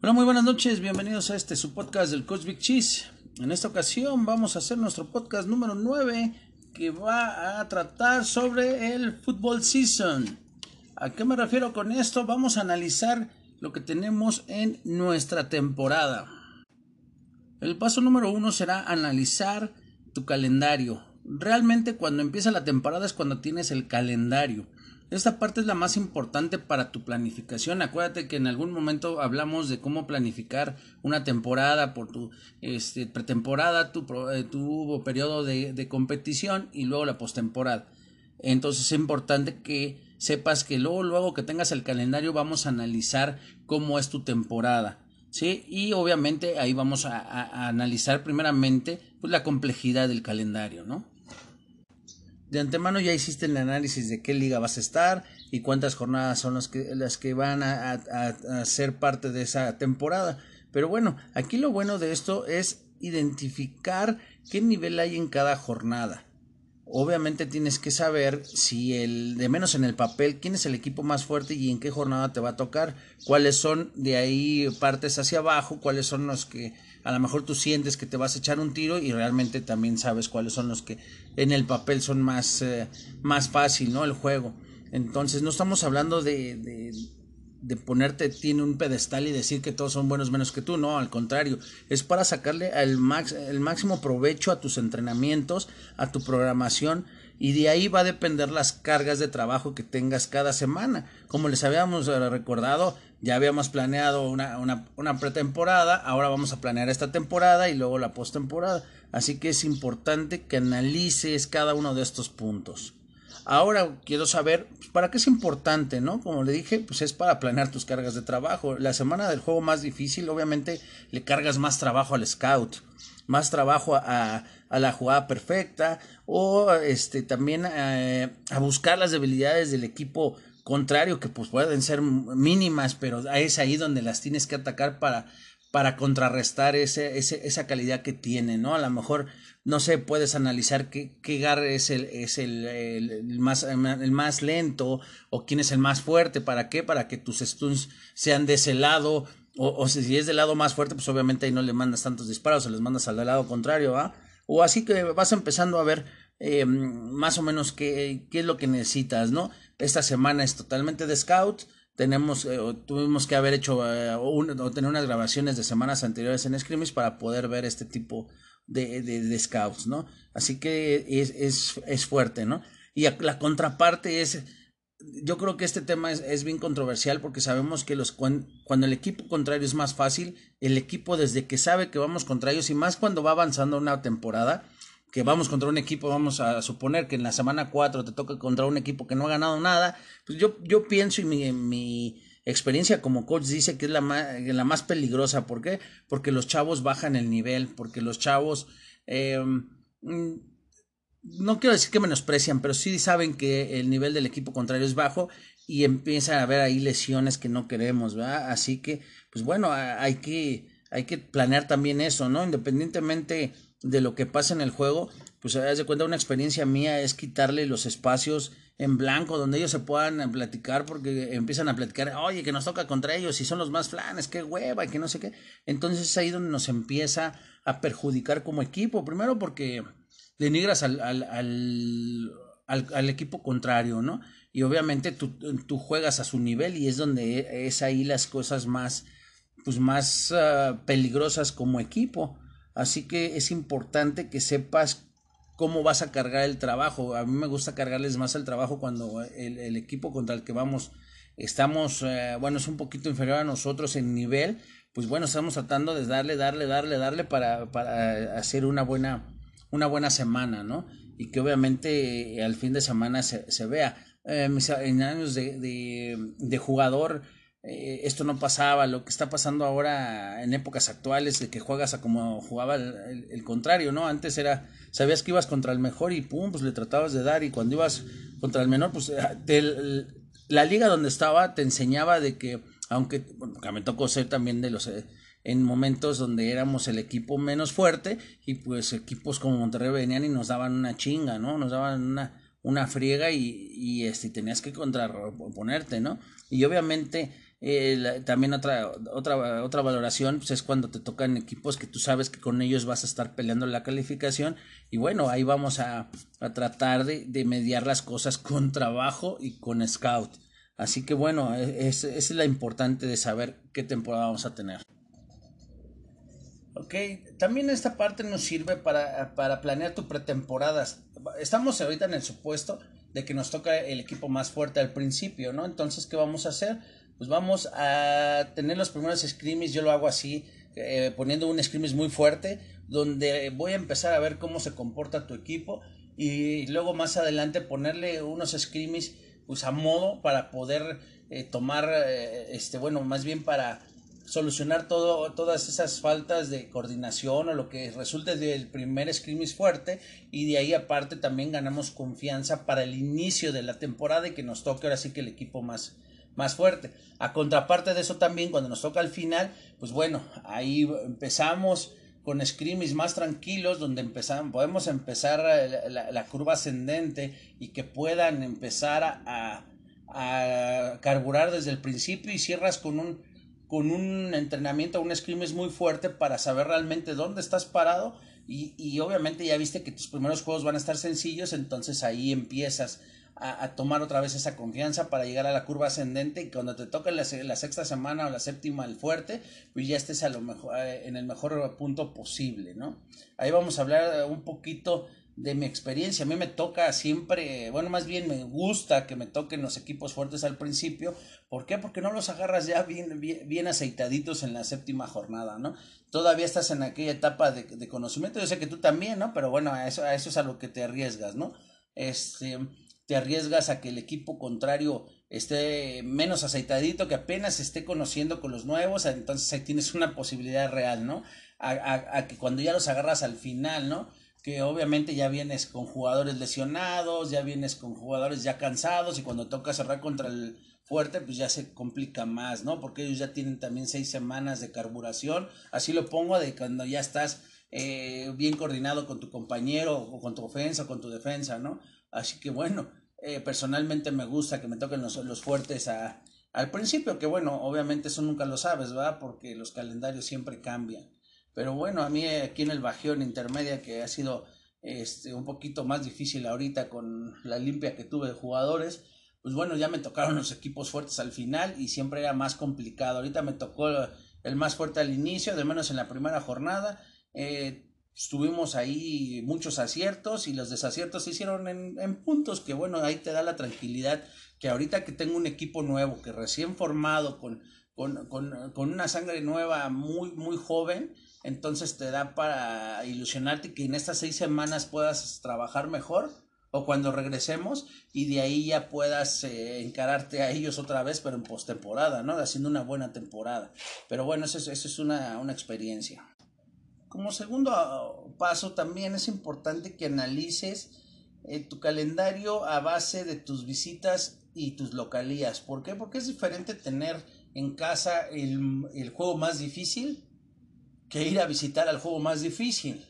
Hola, muy buenas noches, bienvenidos a este su podcast del Coach Big Cheese. En esta ocasión vamos a hacer nuestro podcast número 9 que va a tratar sobre el Football Season. ¿A qué me refiero con esto? Vamos a analizar lo que tenemos en nuestra temporada. El paso número uno será analizar tu calendario. Realmente cuando empieza la temporada es cuando tienes el calendario. Esta parte es la más importante para tu planificación. Acuérdate que en algún momento hablamos de cómo planificar una temporada por tu este, pretemporada, tu, eh, tu periodo de, de, competición y luego la postemporada. Entonces es importante que sepas que luego, luego que tengas el calendario vamos a analizar cómo es tu temporada. ¿sí? Y obviamente ahí vamos a, analizar primeramente pues, la complejidad del calendario, ¿no? De antemano ya hiciste el análisis de qué liga vas a estar y cuántas jornadas son las que, las que van a, a, a, ser parte de esa temporada. Pero bueno, aquí lo bueno de esto es identificar qué nivel hay en cada jornada. Obviamente tienes que saber si el, de menos en el papel, quién es el equipo más fuerte y en qué jornada te va a tocar, cuáles son de ahí partes hacia abajo, cuáles son los que a lo mejor tú sientes que te vas a echar un tiro y realmente también sabes cuáles son los que en el papel son más, eh, más fácil, ¿no? El juego. Entonces no estamos hablando de, de, de ponerte tiene un pedestal y decir que todos son buenos menos que tú, no, al contrario, es para sacarle el, max, el máximo provecho a tus entrenamientos, a tu programación y de ahí va a depender las cargas de trabajo que tengas cada semana. Como les habíamos eh, recordado, ya habíamos planeado una, una, una pretemporada, ahora vamos a planear esta temporada y luego la postemporada. Así que es importante que analices cada uno de estos puntos. Ahora quiero saber pues, para qué es importante, ¿no? Como le dije, pues es para planear tus cargas de trabajo. La semana del juego más difícil, obviamente, le cargas más trabajo al scout, más trabajo a, a la jugada perfecta o este también a, a buscar las debilidades del equipo contrario que pues pueden ser mínimas, pero es ahí donde las tienes que atacar para para contrarrestar ese, esa calidad que tiene, ¿no? A lo mejor, no sé, puedes analizar qué, qué gar es, el, es el, más, el más lento o quién es el más fuerte, ¿para qué? Para que tus stuns sean de ese lado, o, si es del lado más fuerte, pues obviamente ahí no le mandas tantos disparos, o les mandas al lado contrario, ¿ah? O así que vas empezando a ver eh, más o menos qué, qué es lo que necesitas, ¿no? Esta semana es totalmente de scout, tenemos eh, tuvimos que haber hecho eh, o tener unas grabaciones de semanas anteriores en Scrimmage para poder ver este tipo de, de, de scouts, ¿no? Así que es, es, es, fuerte, ¿no? Y la contraparte es, yo creo que este tema es, es bien controversial porque sabemos que los cuando, el equipo contrario es más fácil, el equipo desde que sabe que vamos contra ellos y más cuando va avanzando una temporada, que vamos contra un equipo, vamos a suponer que en la semana 4 te toca contra un equipo que no ha ganado nada, pues yo, yo pienso y mi experiencia como coach dice que es la más, la más peligrosa. ¿Por qué? Porque los chavos bajan el nivel, porque los chavos... Eh, no quiero decir que menosprecian, pero sí saben que el nivel del equipo contrario es bajo y empiezan a haber ahí lesiones que no queremos, ¿verdad? Así que, pues bueno, hay que, hay que planear también eso, ¿no? Independientemente de lo que pasa en el juego, pues haz de cuenta una experiencia mía es quitarle los espacios en blanco donde ellos se puedan platicar porque empiezan a platicar, oye, que nos toca contra ellos y son los más flanes, qué hueva y que no sé qué. Entonces es ahí donde nos empieza a perjudicar como equipo, primero porque denigras al, al, al, al, equipo contrario, ¿no? Y obviamente tú, tú, juegas a su nivel y es donde es ahí las cosas más, pues más uh, peligrosas como equipo. Así que es importante que sepas cómo vas a cargar el trabajo. A mí me gusta cargarles más el trabajo cuando el, equipo contra el que vamos estamos, eh, bueno, es un poquito inferior a nosotros en nivel. Pues bueno, estamos tratando de darle, darle, darle, darle para, para hacer una buena, una buena semana, ¿no? Y que obviamente eh, al fin de semana se, se vea. Eh, en años de, de jugador, eh, esto no pasaba, lo que está pasando ahora en épocas actuales de que juegas a como jugaba el, contrario, ¿no? Antes era, sabías que ibas contra el mejor y pum, pues le tratabas de dar y cuando ibas contra el menor, pues te, la liga donde estaba te enseñaba de que, aunque bueno, me tocó ser también de los... Eh, en momentos donde éramos el equipo menos fuerte y pues equipos como Monterrey venían y nos daban una chinga, ¿no? Nos daban una, una friega y, y este, tenías que contraponerte, ¿no? Y obviamente también otra, otra, otra valoración pues, es cuando te tocan equipos que tú sabes que con ellos vas a estar peleando la calificación y bueno, ahí vamos a, a tratar de, de, mediar las cosas con trabajo y con scout. Así que bueno, e, es, es la importante de saber qué temporada vamos a tener. Ok, también esta parte nos sirve para, para planear tu pretemporada. Estamos ahorita en el supuesto de que nos toca el equipo más fuerte al principio, ¿no? Entonces, ¿qué vamos a hacer? Pues vamos a tener los primeros scrimmage, yo lo hago así, eh, poniendo un scrimmage muy fuerte, donde voy a empezar a ver cómo se comporta tu equipo y luego más adelante ponerle unos scrimmage pues a modo para poder eh, tomar, eh, este, bueno, más bien para solucionar todo, todas esas faltas de coordinación o lo que resulte del primer scrimmage fuerte y de ahí aparte también ganamos confianza para el inicio de la temporada y que nos toque ahora sí que el equipo más, más fuerte. A contraparte de eso también cuando nos toca al final, pues bueno, ahí empezamos con scrimmage más tranquilos donde empezamos, podemos empezar la, curva ascendente y que puedan empezar a, a carburar desde el principio y cierras con un con un entrenamiento, un es muy fuerte para saber realmente dónde estás parado y, y, obviamente ya viste que tus primeros juegos van a estar sencillos, entonces ahí empiezas a, tomar otra vez esa confianza para llegar a la curva ascendente y cuando te toque la, sexta semana o la séptima el fuerte, pues ya estés a lo mejor, eh, en el mejor punto posible, ¿no? Ahí vamos a hablar un poquito de mi experiencia. A mí me toca siempre, bueno, más bien me gusta que me toquen los equipos fuertes al principio. ¿Por qué? Porque no los agarras ya bien, bien, aceitaditos en la séptima jornada, ¿no? Todavía estás en aquella etapa de, de, conocimiento. Yo sé que tú también, ¿no? Pero bueno, a eso, a eso es a lo que te arriesgas, ¿no? Este, te arriesgas a que el equipo contrario esté menos aceitadito, que apenas esté conociendo con los nuevos, entonces ahí tienes una posibilidad real, ¿no? A, a, a que cuando ya los agarras al final, ¿no? que obviamente ya vienes con jugadores lesionados, ya vienes con jugadores ya cansados y cuando toca cerrar contra el fuerte pues ya se complica más, ¿no? Porque ellos ya tienen también seis semanas de carburación, así lo pongo de cuando ya estás eh, bien coordinado con tu compañero o con tu ofensa o con tu defensa, ¿no? Así que bueno, eh, personalmente me gusta que me toquen los, los fuertes a, al principio, que bueno, obviamente eso nunca lo sabes, ¿verdad? Porque los calendarios siempre cambian. Pero bueno, a mí aquí en el Bajión Intermedia, que ha sido este, un poquito más difícil ahorita con la limpia que tuve de jugadores, pues bueno, ya me tocaron los equipos fuertes al final y siempre era más complicado. Ahorita me tocó el más fuerte al inicio, de menos en la primera jornada. Eh, tuvimos ahí muchos aciertos y los desaciertos se hicieron en, en, puntos que bueno, ahí te da la tranquilidad que ahorita que tengo un equipo nuevo, que recién formado, con, con, con, con una sangre nueva muy, muy joven, entonces te da para ilusionarte que en estas seis semanas puedas trabajar mejor o cuando regresemos y de ahí ya puedas eh, encararte a ellos otra vez, pero en postemporada, ¿no? Haciendo una buena temporada. Pero bueno, eso es, eso es una, una experiencia. Como segundo ah, paso, también es importante que analices eh, tu calendario a base de tus visitas y tus localías. ¿Por qué? Porque es diferente tener en casa el, el juego más difícil que ir a visitar al juego más difícil.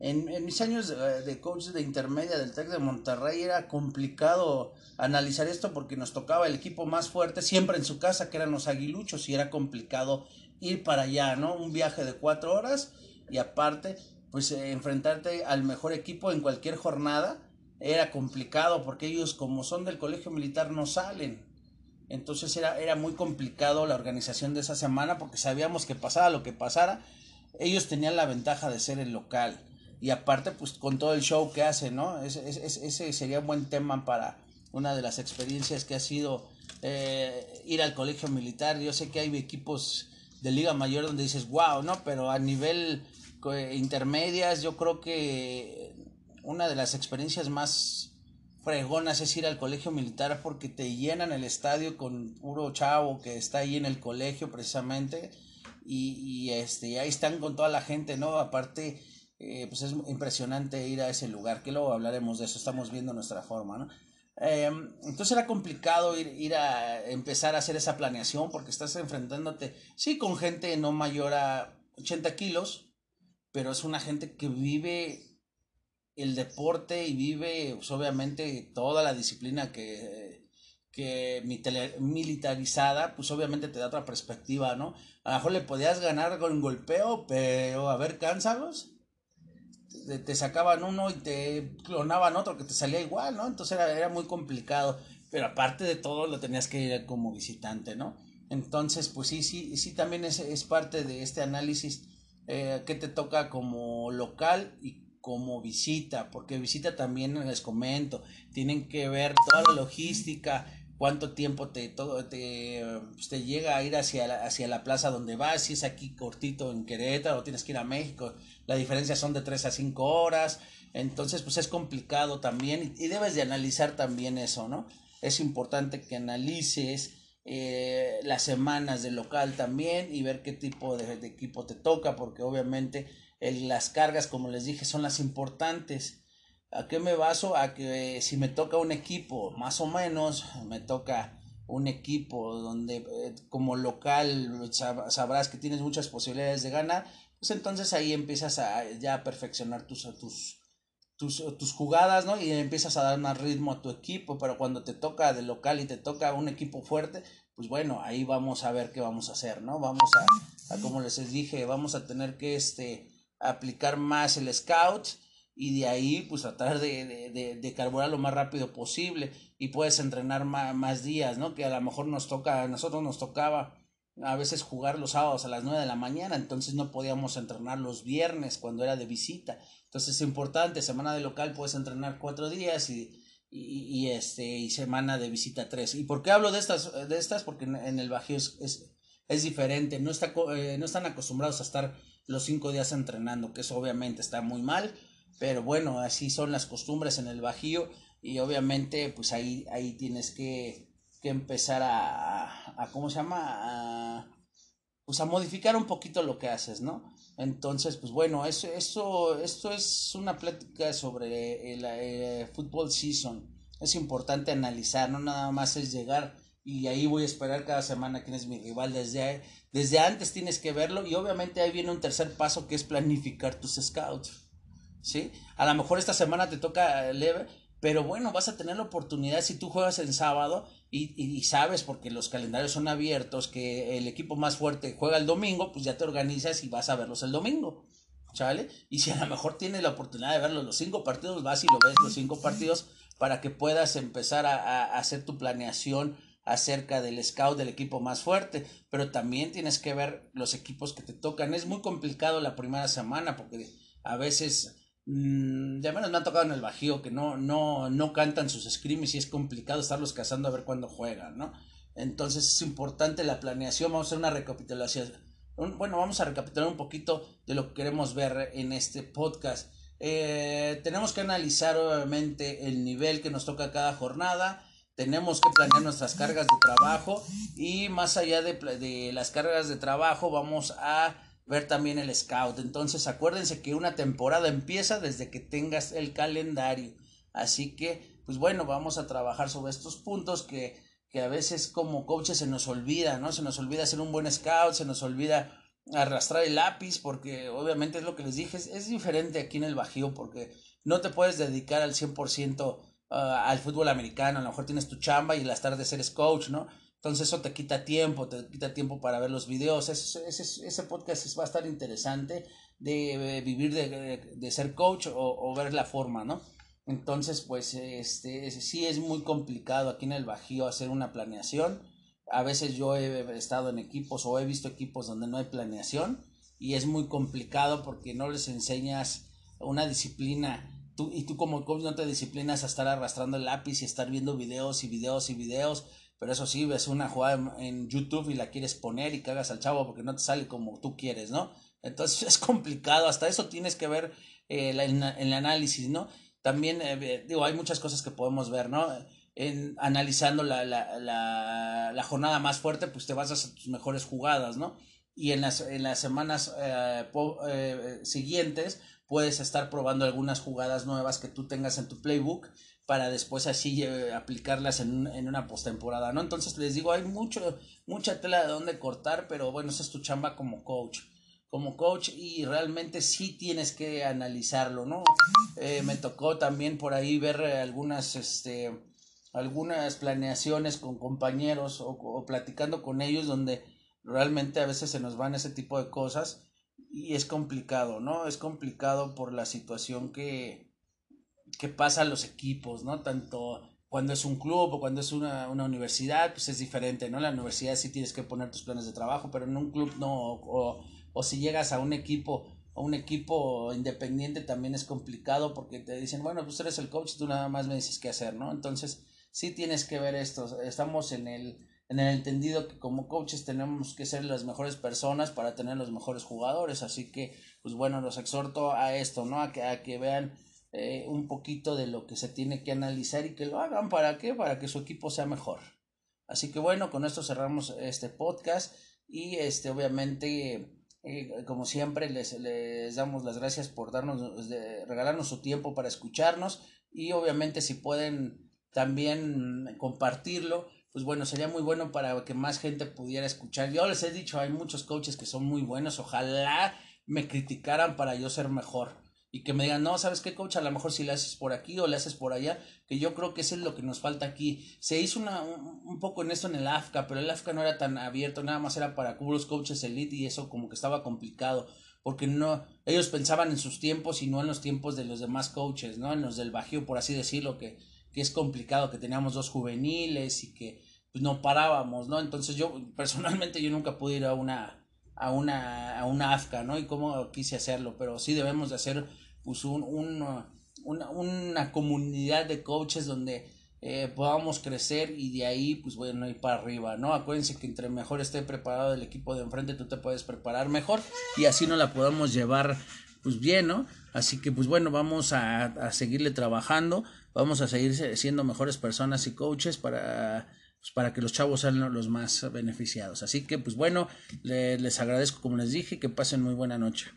En, mis años de, de, coach de intermedia del TEC de Monterrey era complicado analizar esto porque nos tocaba el equipo más fuerte siempre en su casa, que eran los aguiluchos, y era complicado ir para allá, ¿no? Un viaje de cuatro horas y aparte, pues eh, enfrentarte al mejor equipo en cualquier jornada era complicado porque ellos como son del colegio militar no salen. Entonces era, era muy complicado la organización de esa semana porque sabíamos que pasara lo que pasara, ellos tenían la ventaja de ser el local. Y aparte, pues con todo el show que hacen, ¿no? Ese, ese, ese sería un buen tema para una de las experiencias que ha sido eh, ir al colegio militar. Yo sé que hay equipos de Liga Mayor donde dices, wow, ¿no? Pero a nivel intermedias, yo creo que una de las experiencias más fregonas es ir al colegio militar porque te llenan el estadio con puro chavo que está ahí en el colegio precisamente y, y este ahí están con toda la gente no aparte eh, pues es impresionante ir a ese lugar que luego hablaremos de eso estamos viendo nuestra forma no em, entonces era complicado ir, ir a empezar a hacer esa planeación porque estás enfrentándote sí con gente no mayor a 80 kilos pero es una gente que vive el deporte y vive pues, obviamente toda la disciplina que, que militarizada, pues obviamente te da otra perspectiva, ¿no? A lo mejor le podías ganar con golpeo, pero a ver, cánsalos. Te, sacaban uno y te clonaban otro que te salía igual, ¿no? Entonces era, era muy complicado. Pero aparte de todo, lo tenías que ir como visitante, ¿no? Entonces, pues sí, sí, sí, también es, es parte de este análisis eh, que te toca como local y como visita, porque visita también les comento, tienen que ver toda la logística, cuánto tiempo te, todo, pues, te llega a ir hacia la, hacia la plaza donde vas, si es aquí cortito en Querétaro, tienes que ir a México, la diferencia son de 3 a 5 horas, entonces pues es complicado también y, debes de analizar también eso, ¿no? Es importante que analices eh, las semanas de local también y ver qué tipo de equipo te toca, porque obviamente las cargas, como les dije, son las importantes. ¿A qué me baso? A que si me toca un equipo, más o menos, me toca un equipo donde eh, como local sabrás que tienes muchas posibilidades de ganar, pues entonces ahí empiezas a ya perfeccionar tus, tus, tus, tus jugadas, ¿no? Y empiezas a dar más ritmo a tu equipo, pero cuando te toca de local y te toca un equipo fuerte, pues bueno, ahí vamos a ver qué vamos a hacer, ¿no? Vamos a, a como les dije, vamos a tener que este aplicar más el scout y de ahí pues tratar de, de, de, carburar lo más rápido posible y puedes entrenar más, más, días, ¿no? Que a lo mejor nos toca, a nosotros nos tocaba a veces jugar los sábados a las 9 de la mañana, entonces no podíamos entrenar los viernes cuando era de visita. Entonces es importante, semana de local puedes entrenar cuatro días y, y, este, y semana de visita tres. ¿Y por qué hablo de estas? De estas? Porque en, en el Bajío es, es, es, diferente, no, está, eh, no están acostumbrados a estar los cinco días entrenando, que eso obviamente está muy mal, pero bueno, así son las costumbres en el Bajío y obviamente pues ahí, ahí tienes que, que empezar a, a, ¿cómo se llama? A, pues modificar un poquito lo que haces, ¿no? Entonces, pues bueno, eso, eso, esto es una plática sobre el, el, fútbol season. Es importante analizar, no nada más es llegar y ahí voy a esperar cada semana quién es mi rival. Desde, desde antes tienes que verlo y obviamente ahí viene un tercer paso que es planificar tus scouts. ¿Sí? A lo mejor esta semana te toca leve, pero bueno, vas a tener la oportunidad si tú juegas en sábado y, y, sabes, porque los calendarios son abiertos, que el equipo más fuerte juega el domingo, pues ya te organizas y vas a verlos el domingo. ¿Sale? Y si a lo mejor tienes la oportunidad de verlos los cinco partidos, vas y lo ves los cinco partidos para que puedas empezar a, a hacer tu planeación acerca del scout del equipo más fuerte, pero también tienes que ver los equipos que te tocan. Es muy complicado la primera semana porque a veces, mmm, ya menos me ha tocado en el Bajío que no, no, no cantan sus scrims y es complicado estarlos cazando a ver cuándo juegan, ¿no? Entonces es importante la planeación. Vamos a hacer una recapitulación. Bueno, vamos a recapitular un poquito de lo que queremos ver en este podcast. Eh, tenemos que analizar obviamente el nivel que nos toca cada jornada tenemos que planear nuestras cargas de trabajo y más allá de, las cargas de trabajo vamos a ver también el scout. Entonces acuérdense que una temporada empieza desde que tengas el calendario. Así que, pues bueno, vamos a trabajar sobre estos puntos que, que a veces como coaches se nos olvida, ¿no? Se nos olvida hacer un buen scout, se nos olvida arrastrar el lápiz, porque obviamente es lo que les dije, es, diferente aquí en el Bajío, porque no te puedes dedicar al 100% uh, al fútbol americano, a lo mejor tienes tu chamba y las tardes eres coach, ¿no? Entonces eso te quita tiempo, te quita tiempo para ver los videos. Ese, ese, ese podcast va a estar interesante de, vivir de, de, ser coach o, ver la forma, ¿no? Entonces, pues, este, sí es muy complicado aquí en el Bajío hacer una planeación. A veces yo he estado en equipos o he visto equipos donde no hay planeación y es muy complicado porque no les enseñas una disciplina y tú como coach no te disciplinas a estar arrastrando el lápiz y estar viendo videos y videos y videos, pero eso sí, ves una jugada en, YouTube y la quieres poner y cagas al chavo porque no te sale como tú quieres, ¿no? Entonces es complicado, hasta eso tienes que ver eh, en el análisis, ¿no? También, eh, digo, hay muchas cosas que podemos ver, ¿no? En, analizando la, la, la, la, jornada más fuerte, pues te vas a tus mejores jugadas, ¿no? Y en las, en las semanas eh, eh, siguientes, puedes estar probando algunas jugadas nuevas que tú tengas en tu playbook para después así eh, aplicarlas en, en una postemporada, ¿no? Entonces les digo, hay mucho, mucha tela de donde cortar, pero bueno, esa es tu chamba como coach como coach y realmente sí tienes que analizarlo, ¿no? Eh, me tocó también por ahí ver algunas, este, algunas planeaciones con compañeros o, platicando con ellos donde realmente a veces se nos van ese tipo de cosas y es complicado, ¿no? Es complicado por la situación que, que pasa a los equipos, ¿no? Tanto cuando es un club o cuando es una, una, universidad, pues es diferente, ¿no? La universidad sí tienes que poner tus planes de trabajo, pero en un club no, o, o si llegas a un equipo, a un equipo independiente también es complicado porque te dicen, bueno, pues eres el coach, tú nada más me dices qué hacer, ¿no? Entonces, sí tienes que ver esto, estamos en el, en el entendido que como coaches tenemos que ser las mejores personas para tener los mejores jugadores, así que, pues bueno, los exhorto a esto, ¿no? A que, a que vean eh, un poquito de lo que se tiene que analizar y que lo hagan para qué, para que su equipo sea mejor. Así que bueno, con esto cerramos este podcast y este obviamente eh, como siempre les, les damos las gracias por darnos regalarnos su tiempo para escucharnos y obviamente si pueden también compartirlo pues bueno, sería muy bueno para que más gente pudiera escuchar. Yo les he dicho, hay muchos coaches que son muy buenos, ojalá me criticaran para yo ser mejor y que me digan, no, ¿sabes qué, coach? A lo mejor si le haces por aquí o le haces por allá, que yo creo que eso es lo que nos falta aquí. Se hizo una, un, poco en esto en el AFCA, pero el AFCA no era tan abierto, nada más era para los coaches elite y eso como que estaba complicado, porque no, ellos pensaban en sus tiempos y no en los tiempos de los demás coaches, ¿no? En los del Bajío, por así decirlo, que, que es complicado, que teníamos dos juveniles y que pues, no parábamos, ¿no? Entonces yo, personalmente, yo nunca pude ir a una a una, a una AFCA, ¿no? Y cómo quise hacerlo, pero sí debemos de hacer pues un, un una, una, comunidad de coaches donde eh, podamos crecer y de ahí pues bueno ir para arriba, ¿no? Acuérdense que entre mejor esté preparado el equipo de enfrente, tú te puedes preparar mejor y así no la podamos llevar pues bien, ¿no? Así que pues bueno, vamos a, a seguirle trabajando, vamos a seguir siendo mejores personas y coaches para pues, para que los chavos sean los más beneficiados. Así que, pues bueno, les agradezco como les dije, que pasen muy buena noche.